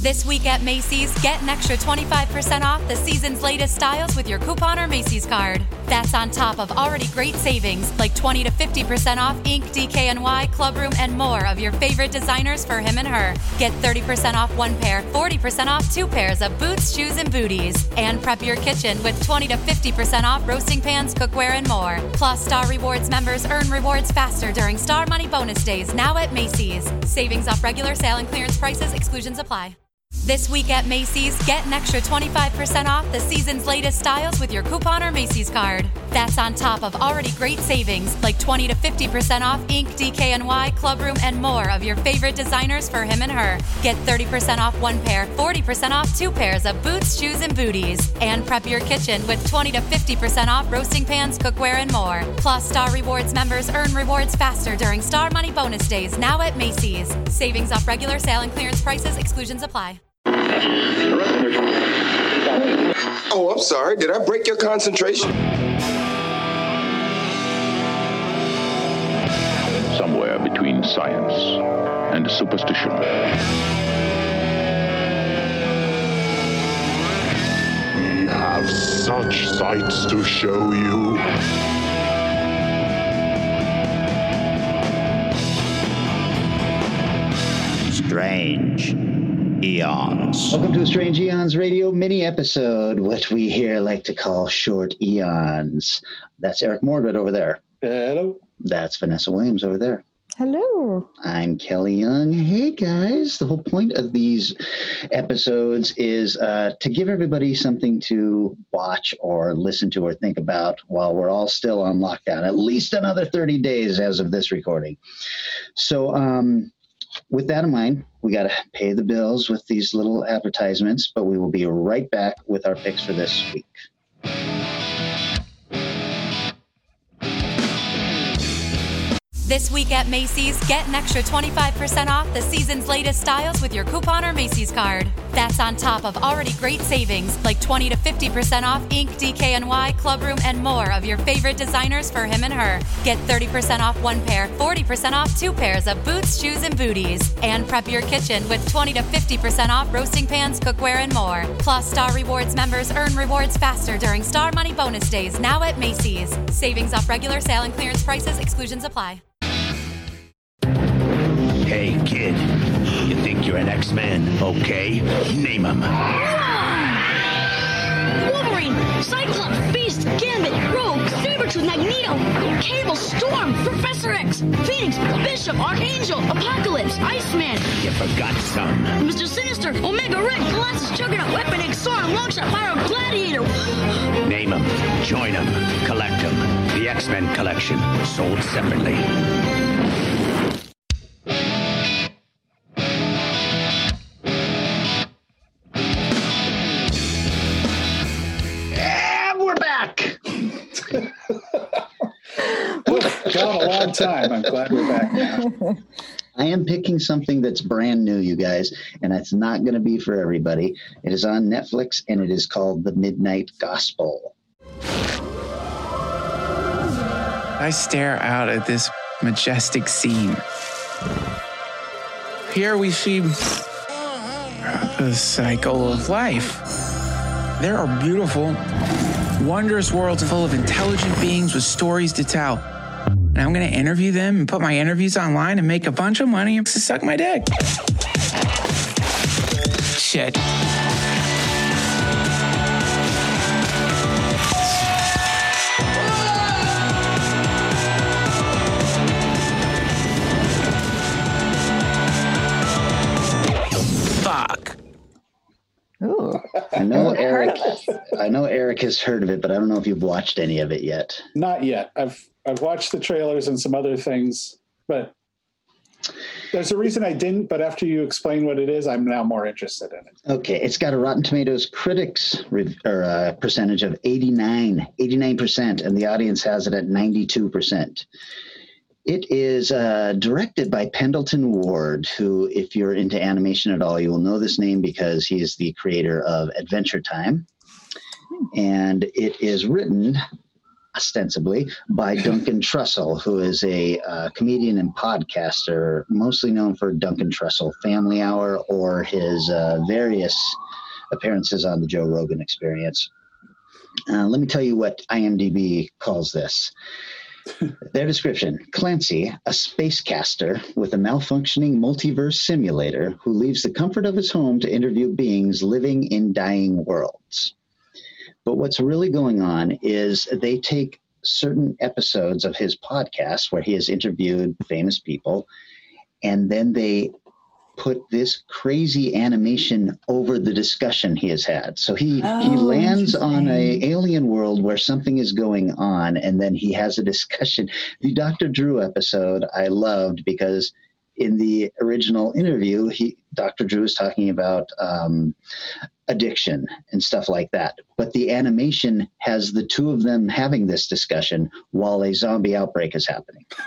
This week at Macy's, get an extra 25% off the season's latest styles with your coupon or Macy's card. That's on top of already great savings like 20 to 50% off Ink, DKNY, Clubroom, and more of your favorite designers for him and her. Get 30% off one pair, 40% off two pairs of boots, shoes, and booties. And prep your kitchen with 20 to 50% off roasting pans, cookware, and more. Plus, Star Rewards members earn rewards faster during Star Money bonus days now at Macy's. Savings off regular sale and clearance prices, exclusions apply. This week at Macy's, get an extra 25% off the season's latest styles with your coupon or Macy's card. That's on top of already great savings like 20 to 50% off Ink, DKNY, Clubroom, and more of your favorite designers for him and her. Get 30% off one pair, 40% off two pairs of boots, shoes, and booties. And prep your kitchen with 20 to 50% off roasting pans, cookware, and more. Plus, Star Rewards members earn rewards faster during Star Money bonus days now at Macy's. Savings off regular sale and clearance prices, exclusions apply. Oh, I'm sorry. Did I break your concentration? Somewhere between science and superstition. We have such sights to show you. Welcome to a Strange Eons radio mini episode, what we here like to call short eons. That's Eric Mordred over there. Hello. That's Vanessa Williams over there. Hello. I'm Kelly Young. Hey guys, the whole point of these episodes is uh, to give everybody something to watch or listen to or think about while we're all still on lockdown, at least another 30 days as of this recording. So, um, with that in mind, we got to pay the bills with these little advertisements, but we will be right back with our picks for this week. This week at Macy's, get an extra 25% off the season's latest styles with your coupon or Macy's card. That's on top of already great savings like 20 to 50% off Ink, DKNY, Clubroom, and more of your favorite designers for him and her. Get 30% off one pair, 40% off two pairs of boots, shoes, and booties. And prep your kitchen with 20 to 50% off roasting pans, cookware, and more. Plus, Star Rewards members earn rewards faster during Star Money bonus days now at Macy's. Savings off regular sale and clearance prices, exclusions apply. You're an X-Man? Okay. Name him. Wolverine, Cyclops, Beast, Gambit, Rogue, Sabretooth, Magneto, Cable, Storm, Professor X, Phoenix, Bishop, Archangel, Apocalypse, Iceman, You forgot some. Mr. Sinister, Omega Red, Colossus, Juggernaut, Weapon X, Sauron, Longshot, Pyro, Gladiator. Name him. Join him. Collect him. The X-Men collection. Sold separately. Time. I'm glad we're back now. I am picking something that's brand new, you guys, and it's not going to be for everybody. It is on Netflix and it is called The Midnight Gospel. I stare out at this majestic scene. Here we see the cycle of life. There are beautiful, wondrous worlds full of intelligent beings with stories to tell. And I'm going to interview them and put my interviews online and make a bunch of money and suck my dick. Shit. Fuck. Ooh. I know Eric. I know Eric has heard of it, but I don't know if you've watched any of it yet. Not yet. I've I've watched the trailers and some other things, but there's a reason I didn't. But after you explain what it is, I'm now more interested in it. Okay, it's got a Rotten Tomatoes critics or uh, percentage of 89, 89%, and the audience has it at 92%. It is uh, directed by Pendleton Ward, who, if you're into animation at all, you will know this name because he is the creator of Adventure Time. And it is written ostensibly by Duncan Trussell, who is a uh, comedian and podcaster, mostly known for Duncan Trussell Family Hour or his uh, various appearances on the Joe Rogan Experience. Uh, let me tell you what IMDb calls this. Their description Clancy, a spacecaster with a malfunctioning multiverse simulator who leaves the comfort of his home to interview beings living in dying worlds. But what's really going on is they take certain episodes of his podcast where he has interviewed famous people and then they put this crazy animation over the discussion he has had. So he he Oh, lands on a alien world where something is going on, and then he has a discussion. The Dr. Drew episode I loved because in the original interview, he Dr. Drew is talking about um, addiction and stuff like that. But the animation has the two of them having this discussion while a zombie outbreak is happening.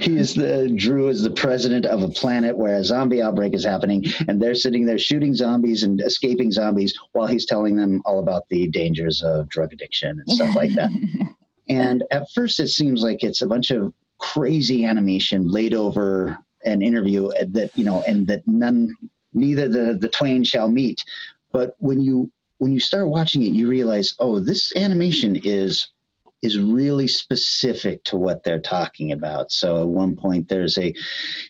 he is the Drew is the president of a planet where a zombie outbreak is happening, and they're sitting there shooting zombies and escaping zombies while he's telling them all about the dangers of drug addiction and stuff like that. And at first, it seems like it's a bunch of crazy animation laid over an interview that you know, and that none, neither the the twain shall meet. But when you when you start watching it, you realize, oh, this animation is is really specific to what they're talking about. So at one point, there's a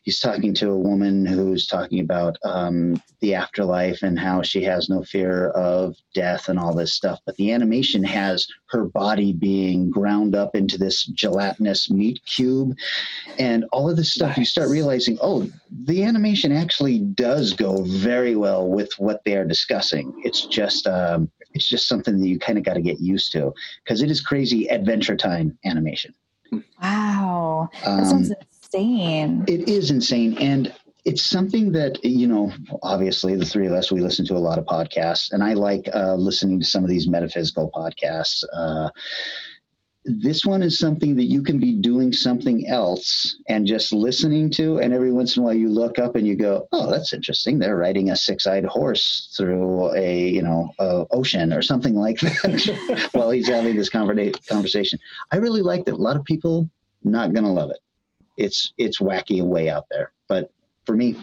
he's talking to a woman who's talking about um, the afterlife and how she has no fear of death and all this stuff. But the animation has her body being ground up into this gelatinous meat cube, and all of this stuff. You start realizing, oh, the animation actually does go very well with what they are discussing. It's just um, it's just something that you kind of got to get used to because it is crazy adventure time animation. Wow. That Um, sounds insane. It is insane. And it's something that, you know, obviously the three of us, we listen to a lot of podcasts, and I like uh, listening to some of these metaphysical podcasts. Uh, this one is something that you can be doing something else and just listening to, and every once in a while you look up and you go, "Oh, that's interesting. They're riding a six-eyed horse through a, you know, a ocean or something like that," while he's having this conversation. I really liked it. A lot of people not gonna love it. It's it's wacky way out there, but for me,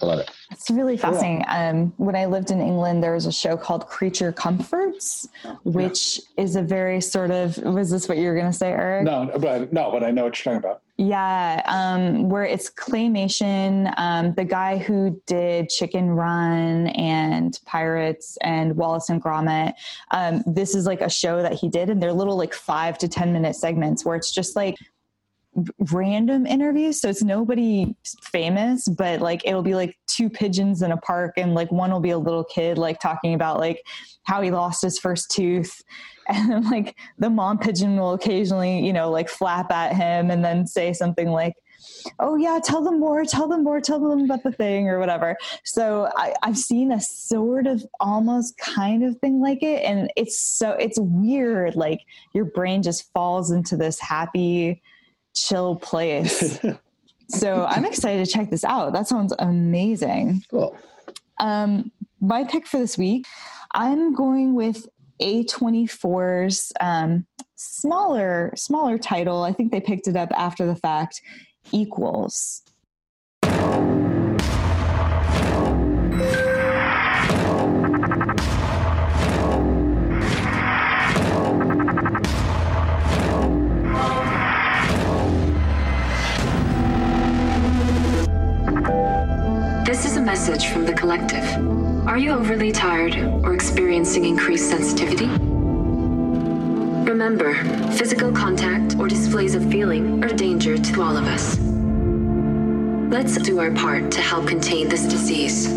I love it. It's really fascinating. Um, when I lived in England, there was a show called Creature Comforts, which is a very sort of. Was this what you were going to say, Eric? No, but no, but I know what you're talking about. Yeah, um, where it's claymation. Um, the guy who did Chicken Run and Pirates and Wallace and Gromit. Um, this is like a show that he did, and they're little like five to ten minute segments where it's just like random interviews so it's nobody famous but like it'll be like two pigeons in a park and like one will be a little kid like talking about like how he lost his first tooth. And then like the mom pigeon will occasionally you know like flap at him and then say something like oh yeah tell them more tell them more tell them about the thing or whatever. So I, i've seen a sort of almost kind of thing like it and it's so it's weird like your brain just falls into this happy chill place so i'm excited to check this out that sounds amazing Cool. um, my pick for this week, I'm going with A24's um, smaller smaller title. I think they picked it up after the fact. Equals. Are you overly tired or experiencing increased sensitivity? Remember, physical contact or displays of feeling are a danger to all of us. Let's do our part to help contain this disease.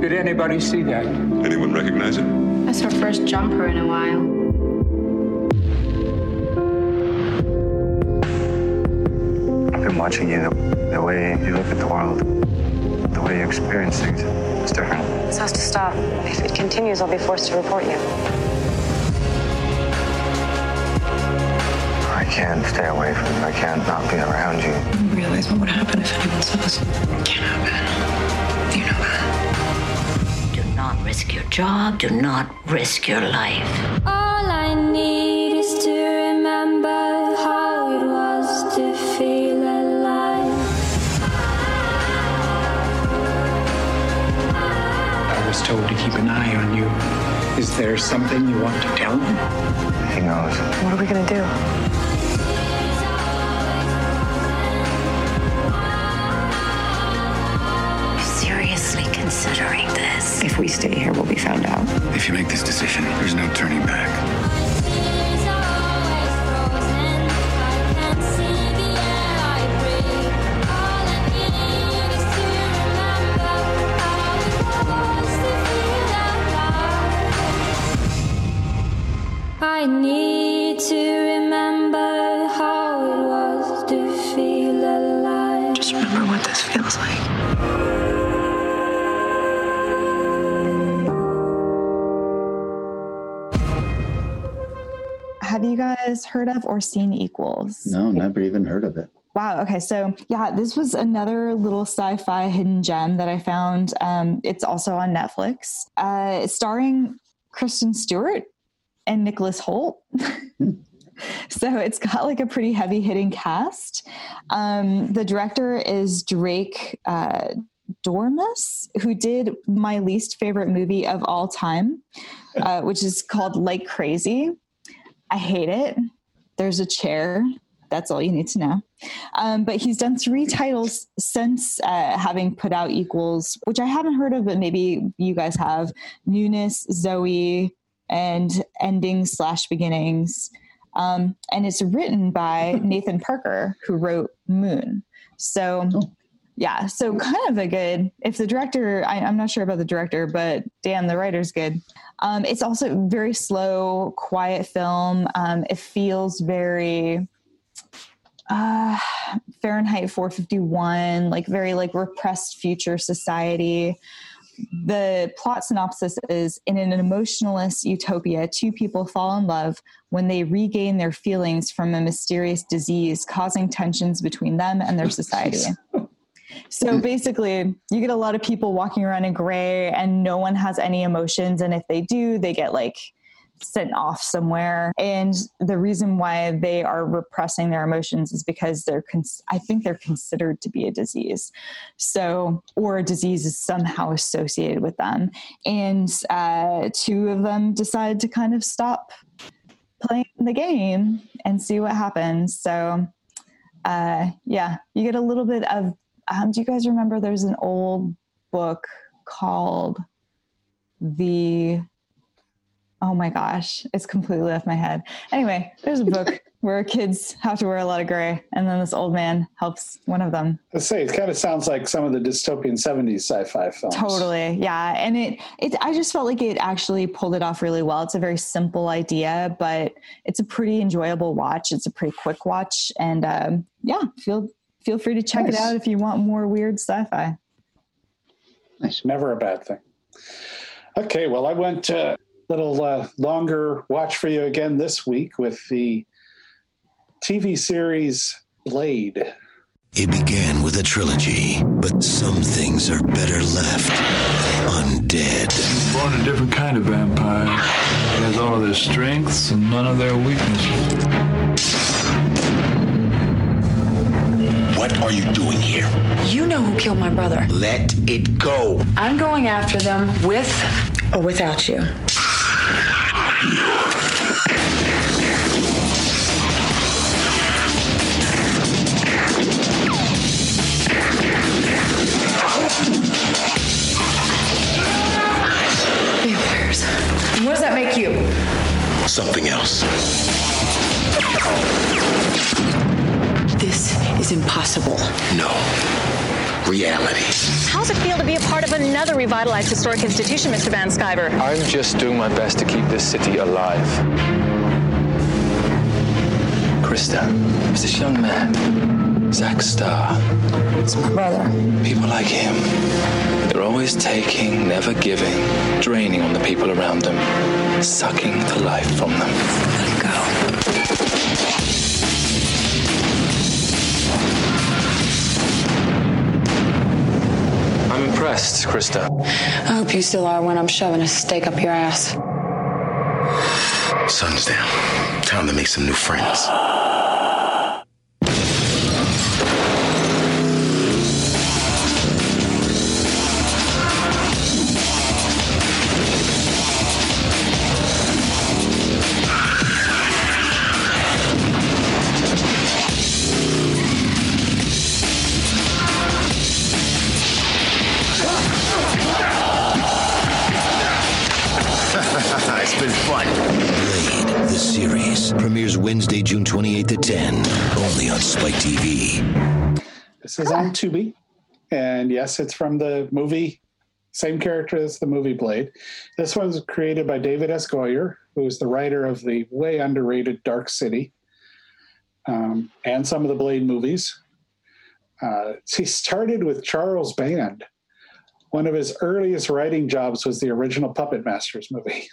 Did anybody see that? Anyone recognize it? That's our first jumper in a while. I've been watching you. The, the way you look at the world, the way you experience things, it's different. This has to stop. If it continues, I'll be forced to report you. I can't stay away from you. I can't not be around you. You realize what would happen if anyone saw us? It can't happen. You know that. Do not risk your job. Do not risk your life. All I need was told to keep an eye on you. Is there something you want to tell me? He knows. What are we gonna do? Seriously considering this. If we stay here, we'll be found out. If you make this decision, there's no turning back. I need to remember how it was to feel alive. Just remember what this feels like. Have you guys heard of or seen Equals? No, never even heard of it. Wow. Okay. So, yeah, this was another little sci fi hidden gem that I found. Um, it's also on Netflix, uh, starring Kristen Stewart and Nicholas Hoult. so, it's got like a pretty heavy hitting cast. Um, the director is Drake uh, Doremus, who did my least favorite movie of all time, uh, which is called Like Crazy. I hate it. There's a chair. That's all you need to know. Um, but he's done three titles since uh, having put out Equals, which I haven't heard of, but maybe you guys have. Newness, Zoe, and endings slash Beginnings. Um, and it's written by Nathan Parker, who wrote Moon. So, yeah, so kind of a good. If the director, I, I'm not sure about the director, but damn, the writer's good. Um, it's also very slow, quiet film. Um, it feels very uh, Fahrenheit 451, like very like repressed future society. The plot synopsis is in an emotionalist utopia, two people fall in love when they regain their feelings from a mysterious disease causing tensions between them and their society. So basically, you get a lot of people walking around in gray and no one has any emotions. And if they do, they get like sent off somewhere. And the reason why they are repressing their emotions is because they're, cons- I think they're considered to be a disease. So, or a disease is somehow associated with them. And uh, two of them decide to kind of stop playing the game and see what happens. So, uh, yeah, you get a little bit of. Um, do you guys remember there's an old book called The oh my gosh, it's completely left my head. Anyway, there's a book where kids have to wear a lot of gray, and then this old man helps one of them. Let's say it kind of sounds like some of the dystopian '70s sci-fi films. Totally, yeah. And it, it, I just felt like it actually pulled it off really well. It's a very simple idea, but it's a pretty enjoyable watch. It's a pretty quick watch, and um, yeah, feel feel free to check Nice. it out if you want more weird sci-fi. Nice, never a bad thing. Okay, well, I went a little uh, longer watch for you again this week with the TV series Blade. It began with a trilogy, but some things are better left undead. Born a different kind of vampire. He has all of their strengths and none of their weaknesses. What are you doing here? You know who killed my brother. Let it go. I'm going after them with or without you. Make you? Something else. This is impossible. No. Reality. How's it feel to be a part of another revitalized historic institution, Mr. Van Sciver? I'm just doing my best to keep this city alive. Krista, it's this young man, Zack Starr. It's my brother. People like him, they're always taking, never giving, draining on the people around them, sucking the life from them. Let go. I'm impressed, Krista. I hope you still are when I'm shoving a stake up your ass. Sun's down. Time to make some new friends. This is on Tubi, and yes, it's from the movie. Same character as the movie Blade. This one's created by David S. Goyer, who is the writer of the way underrated Dark City um, and some of the Blade movies. Uh, he started with Charles Band. One of his earliest writing jobs was the original Puppet Masters movie.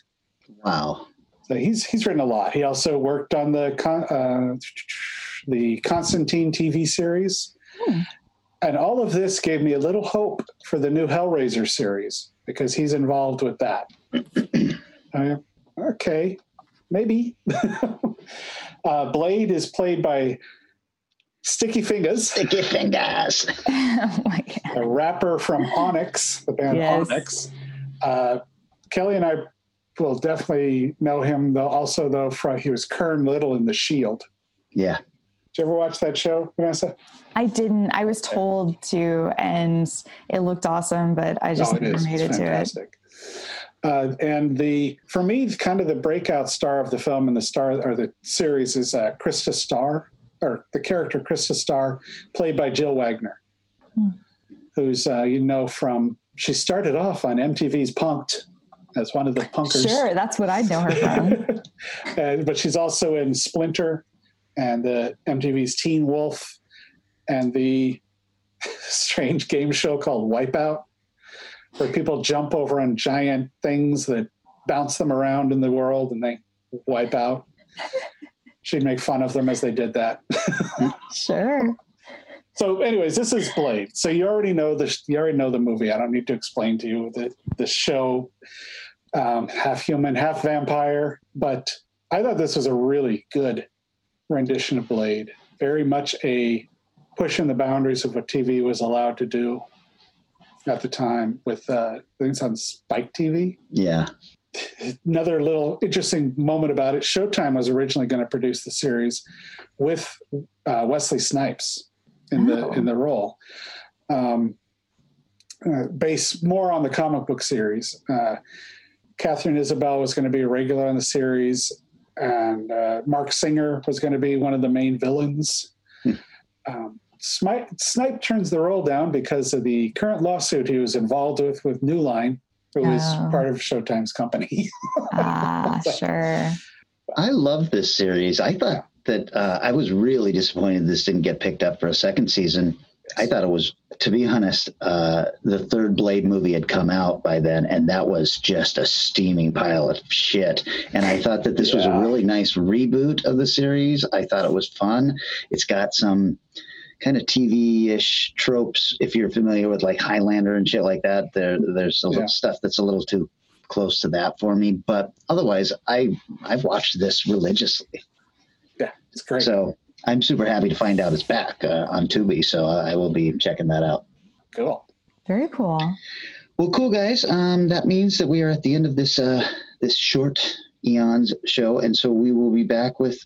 Wow. So he's he's written a lot. He also worked on the uh, the Constantine TV series, and all of this gave me a little hope for the new Hellraiser series because he's involved with that. Uh, okay, maybe. uh, Blade is played by Sticky Fingaz. Sticky Fingaz. oh my God. a rapper from Onyx, the band Yes. Onyx. Uh, Kelly and I will definitely know him though. Also, though, from he was Kern Little in The Shield. Yeah. Did you ever watch that show, Vanessa? I didn't. I was told to, and it looked awesome, but I just No, it never is. made It's it to it. fantastic. Uh, and the for me, kind of the breakout star of the film and the star or the series is uh, Krista Starr, or the character Krista Starr, played by Jill Wagner, Hmm. who's uh, you know from she started off on MTV's Punk'd as one of the punkers. Sure, that's what I know her from. Uh, but she's also in Splinter and the MTV's Teen Wolf and the strange game show called Wipeout, where people jump over on giant things that bounce them around in the world and they wipe out. She'd make fun of them as they did that. sure. So, anyways, this is Blade. So you already know the you already know the movie. I don't need to explain to you the the show, um, half human, half vampire. But I thought this was a really good rendition of Blade. Very much a pushing the boundaries of what TV was allowed to do at the time. With uh, it's on Spike TV Yeah. another little interesting moment about it showtime was originally going to produce the series with uh, wesley snipes in the in the role um, uh, based more on the comic book series uh, Katharine Isabelle was going to be a regular on the series and uh, Marc Singer was going to be one of the main villains um, Snipe, Snipe turns the role down because of the current lawsuit he was involved with with New Line, who is Oh. part of Showtime's company. Ah, sure. I love this series. I thought that uh, I was really disappointed this didn't get picked up for a second season. I thought it was, to be honest, uh, the third Blade movie had come out by then, and that was just a steaming pile of shit. And I thought that this was a really nice reboot of the series. I thought it was fun. It's got some kind of TV-ish tropes. If you're familiar with like Highlander and shit like that, there there's a little Yeah. stuff that's a little too close to that for me. But otherwise, I I've watched this religiously. yeah, it's great. So I'm super happy to find out it's back uh, on Tubi. So I will be checking that out. cool. Very cool. Well, cool guys. Um, that means that we are at the end of this uh, this short eons show, and so we will be back with.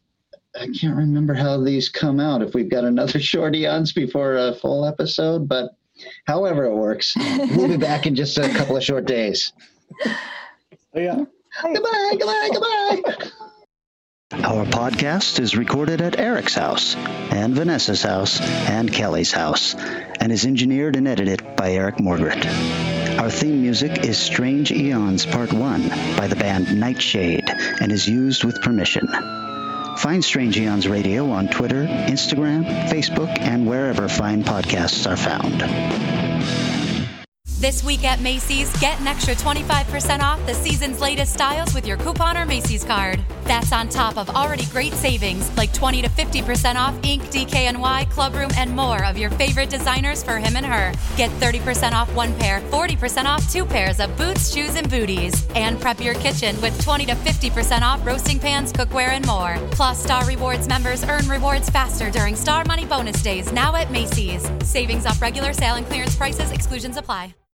I can't remember how these come out. If we've got another short eons before a full episode, but however it works, we'll be back in just a couple of short days. Oh, yeah. Goodbye, goodbye, goodbye. Our podcast is recorded at Eric's house, and Vanessa's house, and Kelly's house, and is engineered and edited by Eric Morgret. Our theme music is Strange Eons Part 1 by the band Nightshade and is used with permission. Find Strange Eons Radio on Twitter, Instagram, Facebook, and wherever fine podcasts are found. This week at Macy's, get an extra 25% off the season's latest styles with your coupon or Macy's card. That's on top of already great savings like 20 to 50% off Inc., DKNY, Clubroom, and more of your favorite designers for him and her. Get 30% off one pair, 40% off two pairs of boots, shoes, and booties. And prep your kitchen with 20 to 50% off roasting pans, cookware, and more. Plus, Star Rewards members earn rewards faster during Star Money Bonus Days now at Macy's. Savings off regular sale and clearance prices, exclusions apply.